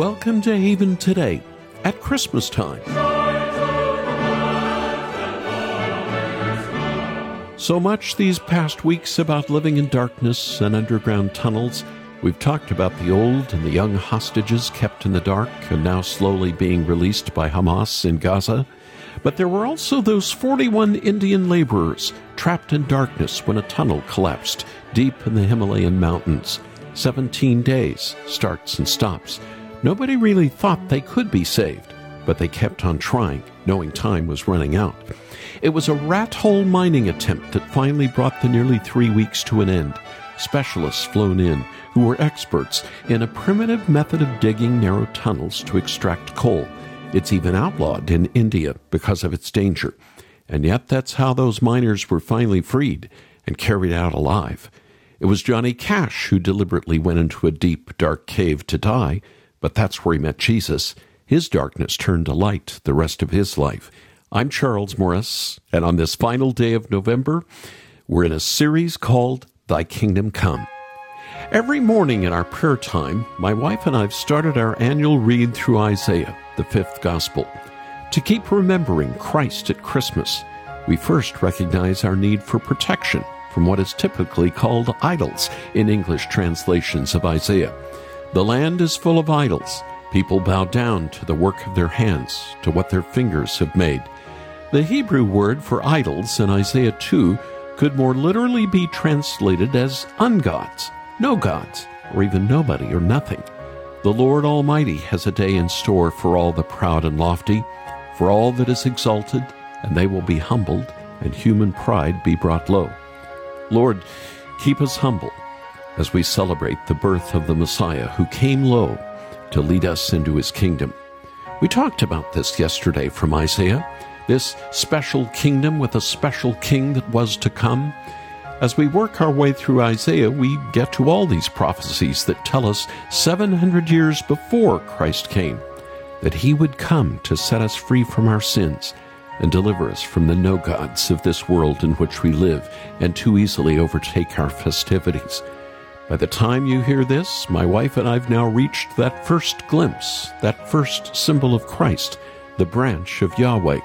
Welcome to Haven today at Christmas time. So much these past weeks about living in darkness and underground tunnels. We've talked about the old and the young hostages kept in the dark and now slowly being released by Hamas in Gaza. But there were also those 41 Indian laborers trapped in darkness when a tunnel collapsed deep in the Himalayan mountains. 17 days, starts and stops. Nobody really thought they could be saved, but they kept on trying, knowing time was running out. It was a rat hole mining attempt that finally brought the nearly three weeks to an end. Specialists flown in who were experts in a primitive method of digging narrow tunnels to extract coal. It's even outlawed in India because of its danger. And yet, that's how those miners were finally freed and carried out alive. It was Johnny Cash who deliberately went into a deep, dark cave to die, but that's where he met Jesus. His darkness turned to light the rest of his life. I'm Charles Morris, and on this final day of November, we're in a series called Thy Kingdom Come. Every morning in our prayer time, my wife and I have started our annual read through Isaiah, the fifth gospel. To keep remembering Christ at Christmas, we first recognize our need for protection from what is typically called idols in English translations of Isaiah. The land is full of idols. People bow down to the work of their hands, to what their fingers have made. The Hebrew word for idols in Isaiah 2 could more literally be translated as ungods, no gods, or even nobody or nothing. The Lord Almighty has a day in store for all the proud and lofty, for all that is exalted, and they will be humbled, and human pride be brought low. Lord, keep us humble as we celebrate the birth of the Messiah who came low to lead us into his kingdom. We talked about this yesterday from Isaiah this special kingdom with a special king that was to come. As we work our way through Isaiah, we get to all these prophecies that tell us 700 years before Christ came that he would come to set us free from our sins and deliver us from the no gods of this world in which we live and too easily overtake our festivities. By the time you hear this, my wife and I've now reached that first glimpse, that first symbol of Christ, the branch of Yahweh.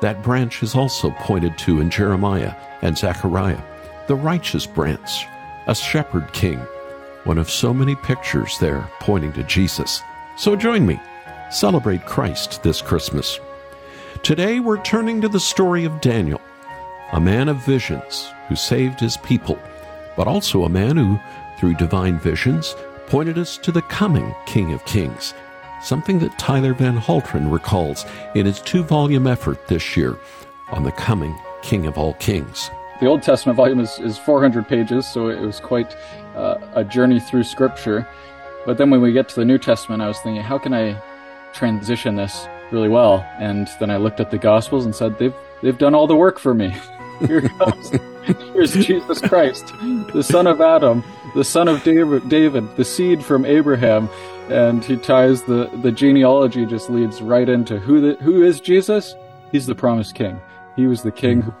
That branch is also pointed to in Jeremiah and Zechariah, the righteous branch, a shepherd king, one of so many pictures there pointing to Jesus. So join me. Celebrate Christ this Christmas. Today we're turning to the story of Daniel, a man of visions who saved his people, but also a man who, through divine visions, pointed us to the coming King of Kings something that Tyler Van Halteren recalls in his two volume effort this year on the coming King of All Kings. The Old Testament volume is, is 400 pages, so it was quite uh, a journey through Scripture. But then when we get to the New Testament, I was thinking, how can I transition this really well? And then I looked at the Gospels and said, they've, they've done all the work for me. Here comes, here's Jesus Christ, the son of Adam, the son of David, David, the seed from Abraham, and he ties the the genealogy just leads right into who the, who is Jesus? He's the promised king. He was the king hmm. who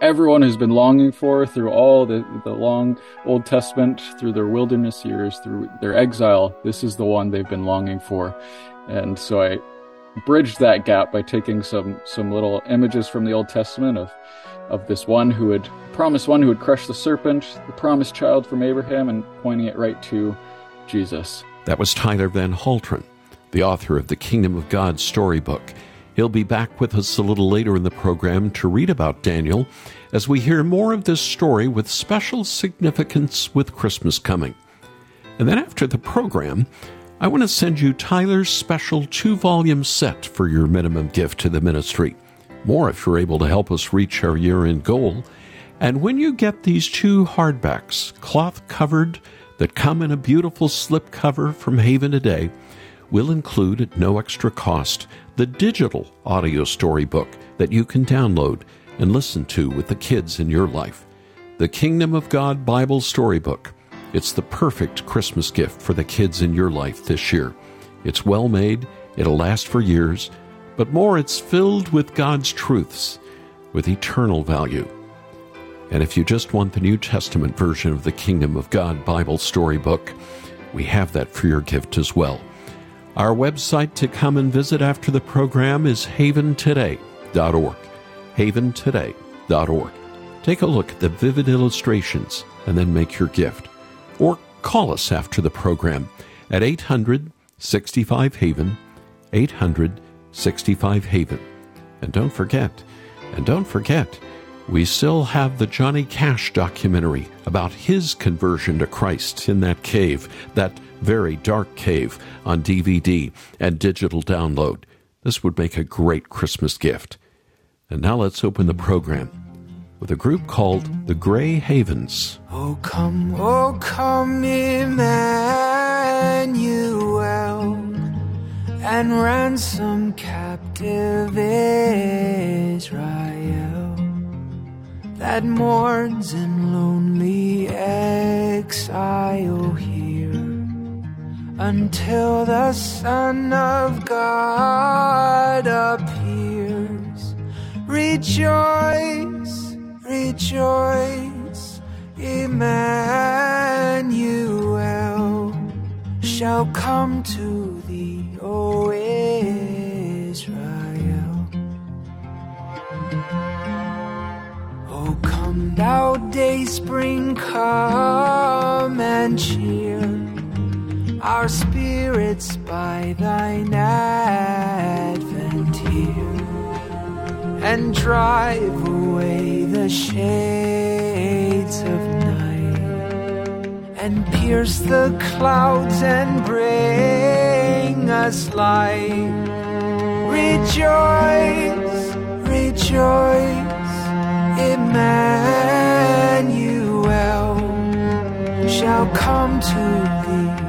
everyone has been longing for through all the the long Old Testament, through their wilderness years, through their exile. This is the one they've been longing for. And so I bridged that gap by taking some some little images from the Old Testament of of this one who had promised one who would crush the serpent, the promised child from Abraham, and pointing it right to Jesus. That was Tyler Van Halteren, the author of the Kingdom of God storybook. He'll be back with us a little later in the program to read about Daniel as we hear more of this story with special significance with Christmas coming. And then after the program, I want to send you Tyler's special two volume set for your minimum gift to the ministry. More if you're able to help us reach our year end goal. And when you get these two hardbacks, cloth covered, that come in a beautiful slipcover from Haven Today will include at no extra cost the digital audio storybook that you can download and listen to with the kids in your life. The Kingdom of God Bible Storybook. It's the perfect Christmas gift for the kids in your life this year. It's well made, it'll last for years, but more, it's filled with God's truths with eternal value. And if you just want the New Testament version of the Kingdom of God Bible storybook, we have that for your gift as well. Our website to come and visit after the program is haventoday.org. Haventoday.org. Take a look at the vivid illustrations and then make your gift. Or call us after the program at 800 65 Haven, 800 65 Haven. And don't forget, and don't forget, we still have the Johnny Cash documentary about his conversion to Christ in that cave, that very dark cave, on DVD and digital download. This would make a great Christmas gift. And now let's open the program with a group called the Grey Havens. Oh, come, oh, come, Emmanuel, and ransom captive Israel that mourns in lonely exile here until the Son of God appears. Rejoice rejoice, Emmanuel shall come to O Israel. O come thou day spring, come and cheer. Our spirits by thine advent here and drive away the shades of night. And pierce the clouds and bring us light. Rejoice, rejoice, Emmanuel shall come to thee,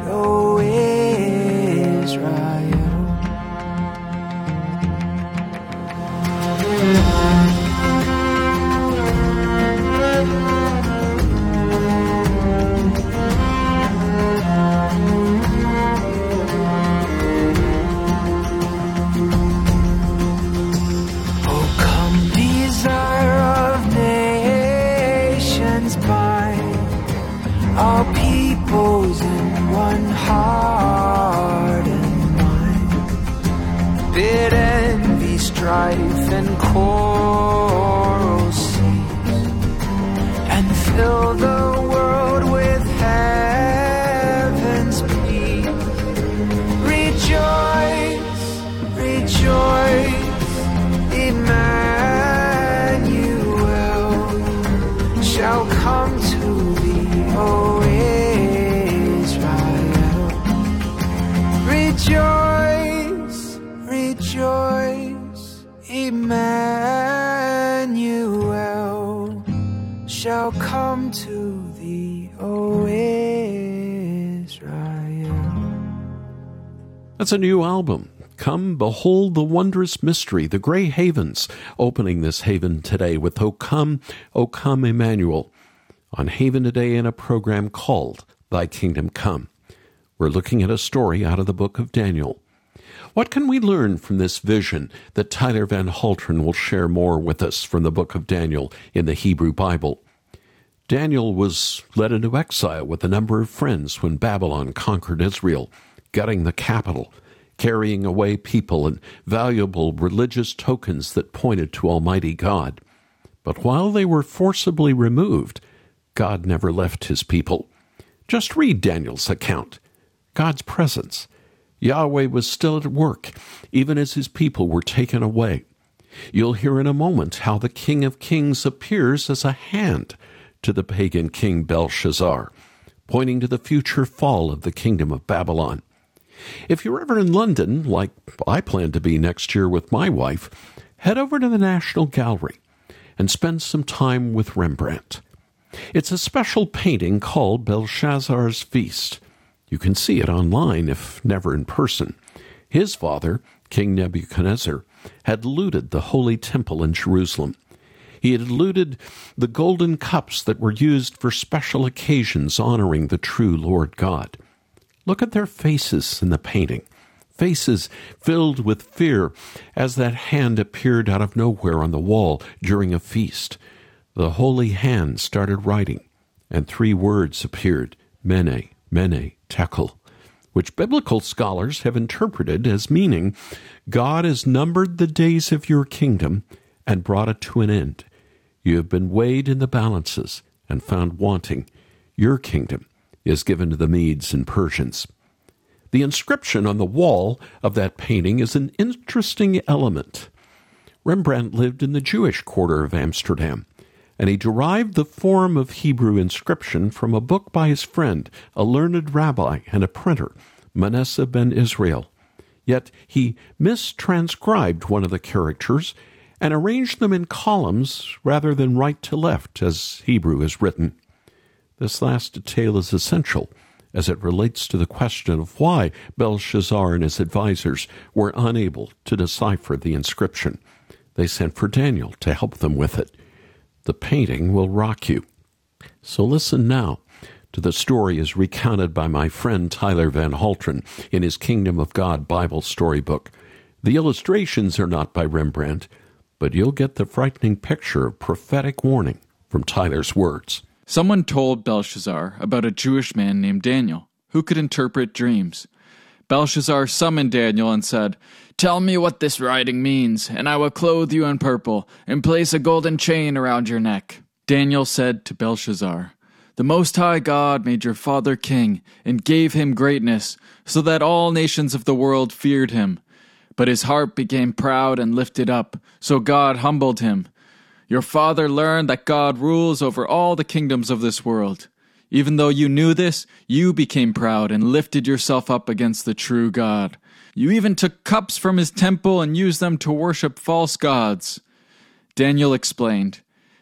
strife and coral That's a new album. Come behold the wondrous mystery, the Grey Havens, opening this haven today with O come, O come Emmanuel, on Haven Today in a program called Thy Kingdom Come. We're looking at a story out of the book of Daniel. What can we learn from this vision that Tyler Van Halteren will share more with us from the book of Daniel in the Hebrew Bible? Daniel was led into exile with a number of friends when Babylon conquered Israel, gutting the capital, carrying away people and valuable religious tokens that pointed to Almighty God. But while they were forcibly removed, God never left his people. Just read Daniel's account. God's presence Yahweh was still at work, even as his people were taken away. You'll hear in a moment how the King of Kings appears as a hand to the pagan king Belshazzar, pointing to the future fall of the kingdom of Babylon. If you're ever in London, like I plan to be next year with my wife, head over to the National Gallery and spend some time with Rembrandt. It's a special painting called Belshazzar's Feast, you can see it online, if never in person. His father, King Nebuchadnezzar, had looted the holy temple in Jerusalem. He had looted the golden cups that were used for special occasions honoring the true Lord God. Look at their faces in the painting. Faces filled with fear as that hand appeared out of nowhere on the wall during a feast. The holy hand started writing, and three words appeared Mene, Mene, Tekel, which biblical scholars have interpreted as meaning God has numbered the days of your kingdom and brought it to an end. You have been weighed in the balances and found wanting. Your kingdom is given to the Medes and Persians. The inscription on the wall of that painting is an interesting element. Rembrandt lived in the Jewish quarter of Amsterdam, and he derived the form of Hebrew inscription from a book by his friend, a learned rabbi and a printer, Manasseh ben Israel. Yet he mistranscribed one of the characters and arranged them in columns rather than right to left, as Hebrew is written. This last detail is essential as it relates to the question of why Belshazzar and his advisers were unable to decipher the inscription. They sent for Daniel to help them with it. The painting will rock you. So listen now to the story as recounted by my friend Tyler Van Halteren in his Kingdom of God Bible storybook. The illustrations are not by Rembrandt, but you'll get the frightening picture of prophetic warning from Tyler's words. Someone told Belshazzar about a Jewish man named Daniel who could interpret dreams. Belshazzar summoned Daniel and said, Tell me what this writing means, and I will clothe you in purple, and place a golden chain around your neck. Daniel said to Belshazzar, The Most High God made your father king, and gave him greatness, so that all nations of the world feared him. But his heart became proud and lifted up, so God humbled him. Your father learned that God rules over all the kingdoms of this world. Even though you knew this, you became proud and lifted yourself up against the true God. You even took cups from his temple and used them to worship false gods. Daniel explained,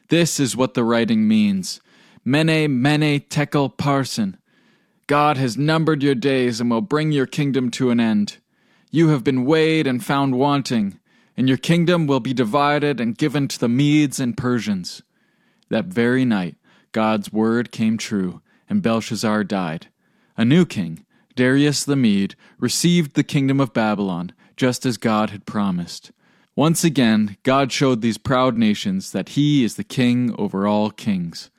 This is what the writing means. Mene, mene, tekel, parsin. God has numbered your days and will bring your kingdom to an end. You have been weighed and found wanting, and your kingdom will be divided and given to the Medes and Persians. That very night, God's word came true, and Belshazzar died. A new king, Darius the Mede received the kingdom of Babylon, just as God had promised. Once again, God showed these proud nations that he is the king over all kings.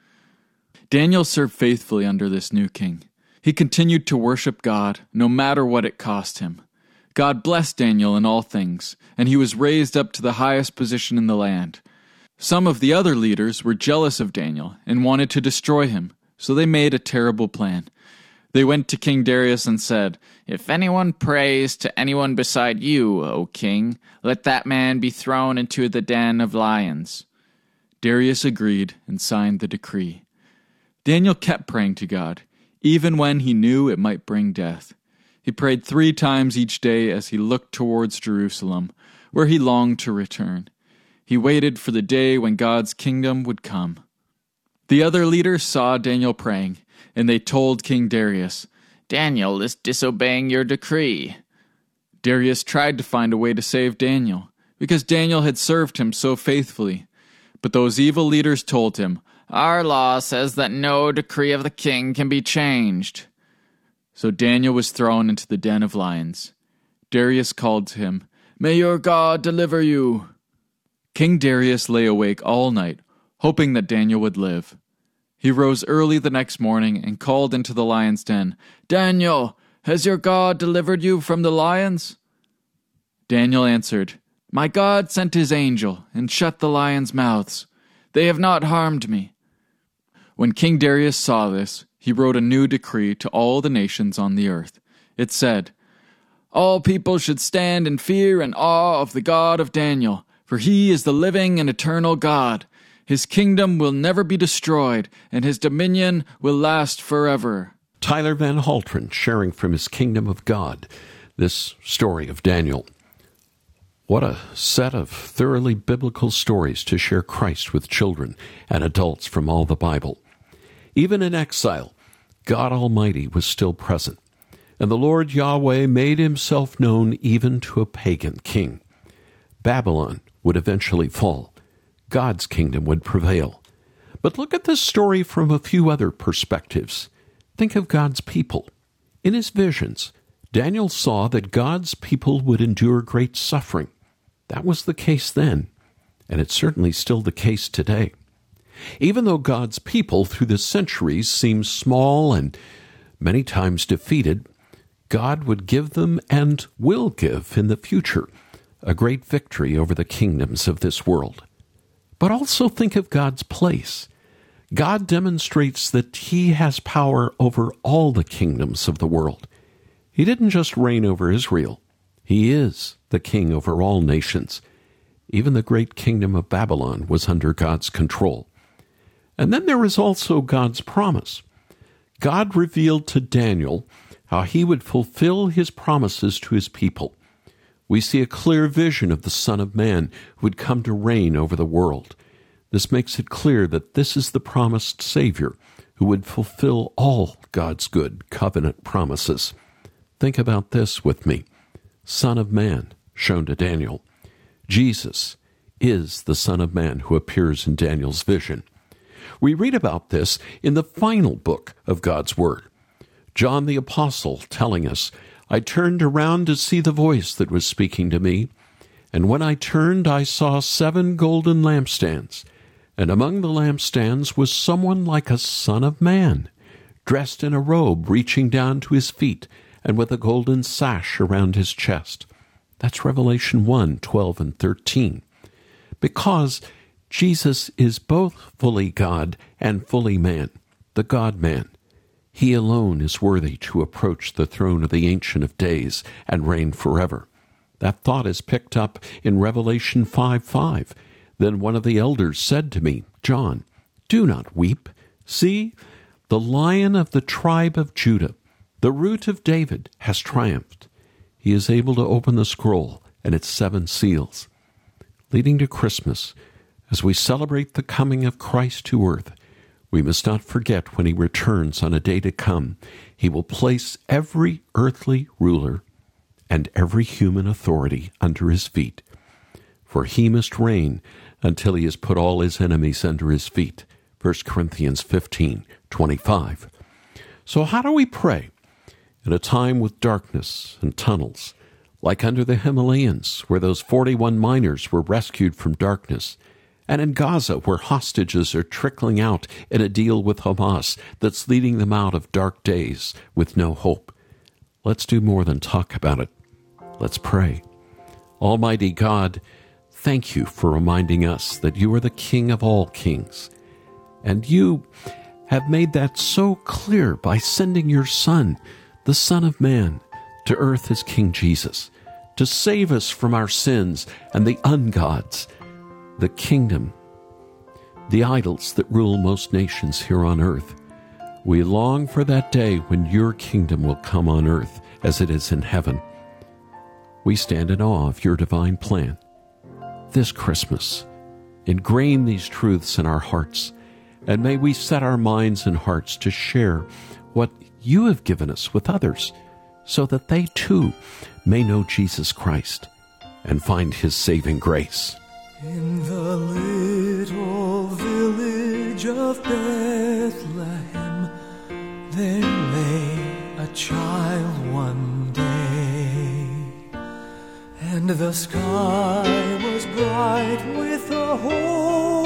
Daniel served faithfully under this new king. He continued to worship God, no matter what it cost him. God blessed Daniel in all things, and he was raised up to the highest position in the land. Some of the other leaders were jealous of Daniel and wanted to destroy him, so they made a terrible plan. They went to King Darius and said, If anyone prays to anyone beside you, O king, let that man be thrown into the den of lions. Darius agreed and signed the decree. Daniel kept praying to God, even when he knew it might bring death. He prayed three times each day as he looked towards Jerusalem, where he longed to return. He waited for the day when God's kingdom would come. The other leaders saw Daniel praying and they told King Darius, Daniel is disobeying your decree. Darius tried to find a way to save Daniel, because Daniel had served him so faithfully. But those evil leaders told him, Our law says that no decree of the king can be changed. So Daniel was thrown into the den of lions. Darius called to him, May your God deliver you. King Darius lay awake all night, hoping that Daniel would live. He rose early the next morning and called into the lion's den, Daniel, has your God delivered you from the lions? Daniel answered, My God sent his angel and shut the lions' mouths. They have not harmed me. When King Darius saw this, he wrote a new decree to all the nations on the earth. It said, All people should stand in fear and awe of the God of Daniel, for he is the living and eternal God his kingdom will never be destroyed, and his dominion will last forever. Tyler Van Halteren sharing from his Kingdom of God this story of Daniel. What a set of thoroughly biblical stories to share Christ with children and adults from all the Bible. Even in exile, God Almighty was still present, and the Lord Yahweh made himself known even to a pagan king. Babylon would eventually fall, God's kingdom would prevail. But look at this story from a few other perspectives. Think of God's people. In his visions, Daniel saw that God's people would endure great suffering. That was the case then, and it's certainly still the case today. Even though God's people through the centuries seem small and many times defeated, God would give them and will give in the future a great victory over the kingdoms of this world. But also think of God's place. God demonstrates that He has power over all the kingdoms of the world. He didn't just reign over Israel, He is the king over all nations. Even the great kingdom of Babylon was under God's control. And then there is also God's promise. God revealed to Daniel how he would fulfill his promises to his people. We see a clear vision of the Son of Man who would come to reign over the world. This makes it clear that this is the promised Savior who would fulfill all God's good covenant promises. Think about this with me Son of Man, shown to Daniel. Jesus is the Son of Man who appears in Daniel's vision. We read about this in the final book of God's Word. John the Apostle telling us, I turned around to see the voice that was speaking to me, and when I turned, I saw seven golden lampstands, and among the lampstands was someone like a son of man, dressed in a robe reaching down to his feet, and with a golden sash around his chest. That's Revelation 1 12 and 13. Because Jesus is both fully God and fully man, the God man. He alone is worthy to approach the throne of the Ancient of Days and reign forever. That thought is picked up in Revelation 5 5. Then one of the elders said to me, John, do not weep. See, the lion of the tribe of Judah, the root of David, has triumphed. He is able to open the scroll and its seven seals. Leading to Christmas, as we celebrate the coming of Christ to earth, we must not forget when he returns on a day to come, he will place every earthly ruler and every human authority under his feet. For he must reign until he has put all his enemies under his feet. 1 Corinthians 15 25. So, how do we pray? In a time with darkness and tunnels, like under the Himalayas, where those 41 miners were rescued from darkness, and in Gaza, where hostages are trickling out in a deal with Hamas that's leading them out of dark days with no hope. Let's do more than talk about it. Let's pray. Almighty God, thank you for reminding us that you are the King of all kings. And you have made that so clear by sending your Son, the Son of Man, to earth as King Jesus, to save us from our sins and the ungods the kingdom, the idols that rule most nations here on earth. We long for that day when your kingdom will come on earth as it is in heaven. We stand in awe of your divine plan. This Christmas, ingrain these truths in our hearts, and may we set our minds and hearts to share what you have given us with others, so that they too may know Jesus Christ and find his saving grace. In the little village of Bethlehem, there lay a child one day, and the sky was bright with a holy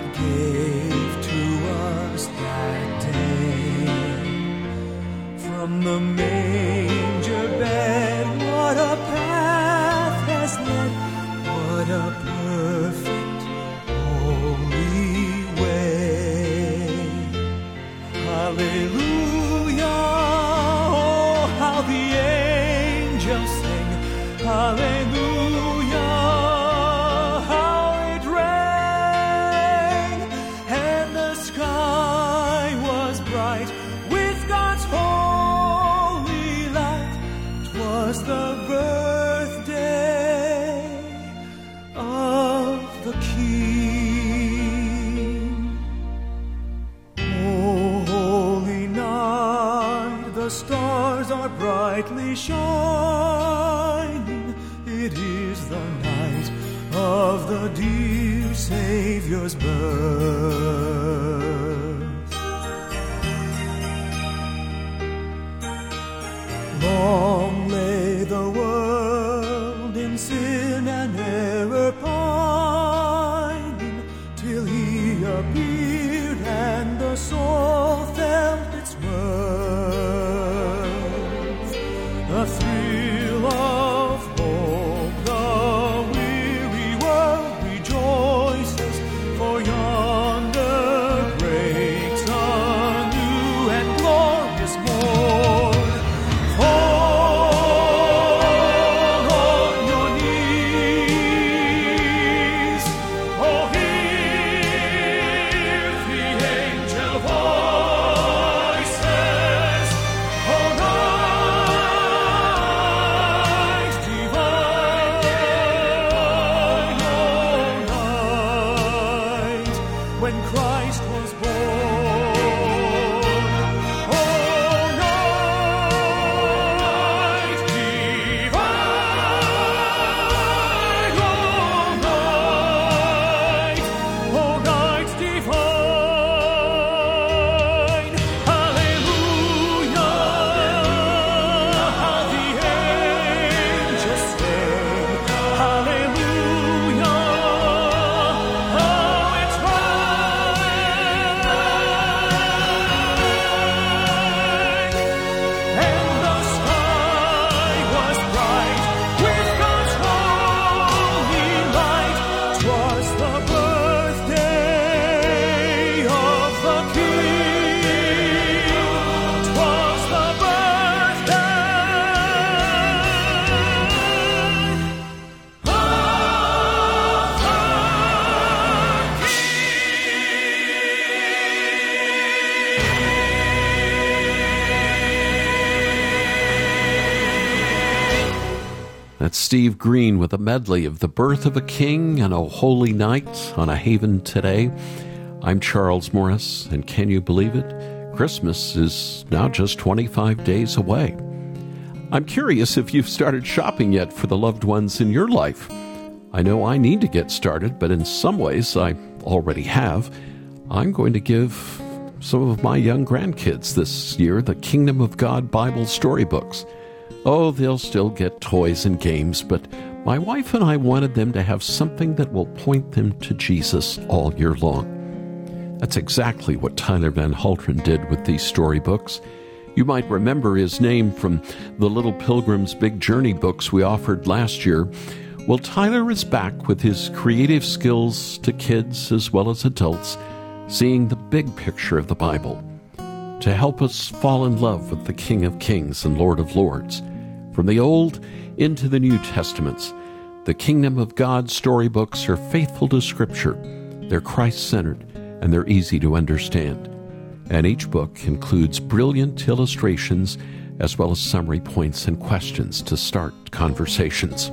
God gave to us that day. From the manger stars are brightly shining. It is the night of the dear Savior's birth. Long Steve Green with a medley of The Birth of a King and a Holy Night on a Haven today. I'm Charles Morris, and can you believe it? Christmas is now just 25 days away. I'm curious if you've started shopping yet for the loved ones in your life. I know I need to get started, but in some ways I already have. I'm going to give some of my young grandkids this year the Kingdom of God Bible storybooks. Oh, they'll still get toys and games, but my wife and I wanted them to have something that will point them to Jesus all year long. That's exactly what Tyler Van Halteren did with these storybooks. You might remember his name from the Little Pilgrim's Big Journey books we offered last year. Well, Tyler is back with his creative skills to kids as well as adults, seeing the big picture of the Bible to help us fall in love with the King of Kings and Lord of Lords. From the Old into the New Testaments, the Kingdom of God storybooks are faithful to Scripture. They're Christ centered and they're easy to understand. And each book includes brilliant illustrations as well as summary points and questions to start conversations.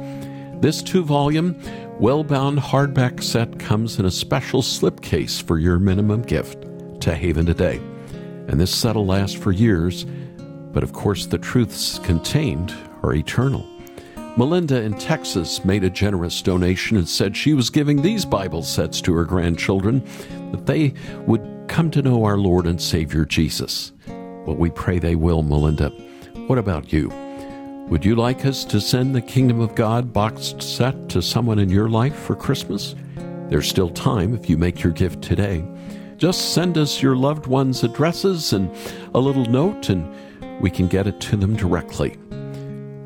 This two volume, well bound hardback set comes in a special slipcase for your minimum gift to Haven Today. And this set'll last for years, but of course the truths contained are eternal. Melinda in Texas made a generous donation and said she was giving these Bible sets to her grandchildren that they would come to know our Lord and Savior Jesus. Well, we pray they will, Melinda. What about you? Would you like us to send the Kingdom of God boxed set to someone in your life for Christmas? There's still time if you make your gift today. Just send us your loved ones' addresses and a little note, and we can get it to them directly.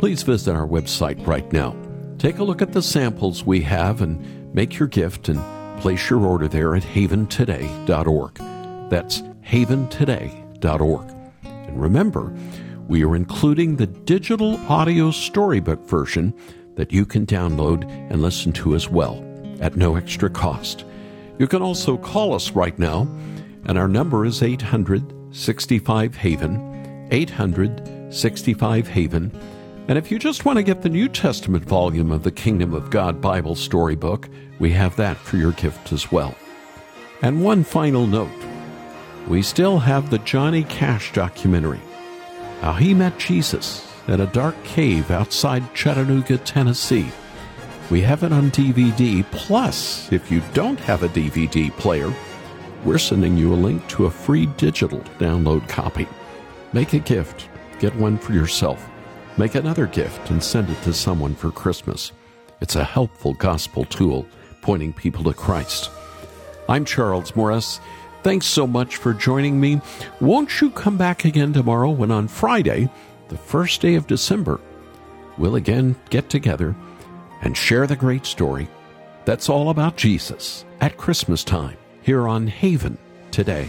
Please visit our website right now. Take a look at the samples we have and make your gift and place your order there at haventoday.org. That's haventoday.org. And remember, we are including the digital audio storybook version that you can download and listen to as well at no extra cost. You can also call us right now, and our number is 800 65 Haven, 800 65 Haven. And if you just want to get the New Testament volume of the Kingdom of God Bible storybook, we have that for your gift as well. And one final note we still have the Johnny Cash documentary. how he met Jesus in a dark cave outside Chattanooga, Tennessee. We have it on DVD. Plus, if you don't have a DVD player, we're sending you a link to a free digital download copy. Make a gift, get one for yourself. Make another gift and send it to someone for Christmas. It's a helpful gospel tool pointing people to Christ. I'm Charles Morris. Thanks so much for joining me. Won't you come back again tomorrow when on Friday, the first day of December, we'll again get together and share the great story that's all about Jesus at Christmas time here on Haven today.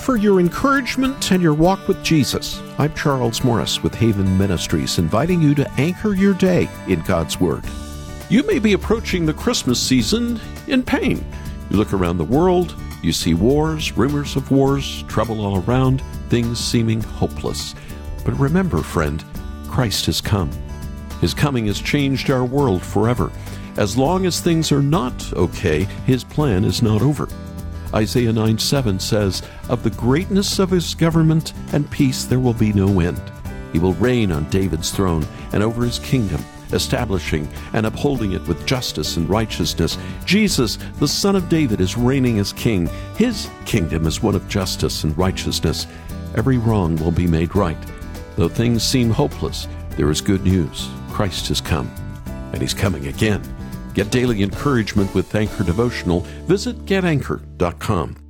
For your encouragement and your walk with Jesus. I'm Charles Morris with Haven Ministries, inviting you to anchor your day in God's Word. You may be approaching the Christmas season in pain. You look around the world, you see wars, rumors of wars, trouble all around, things seeming hopeless. But remember, friend, Christ has come. His coming has changed our world forever. As long as things are not okay, His plan is not over. Isaiah 9 7 says, Of the greatness of His government and peace there will be no end. He will reign on David's throne and over His kingdom establishing and upholding it with justice and righteousness. Jesus, the Son of David, is reigning as king. His kingdom is one of justice and righteousness. Every wrong will be made right. Though things seem hopeless, there is good news. Christ has come, and he's coming again. Get daily encouragement with Anchor Devotional. Visit getanchor.com.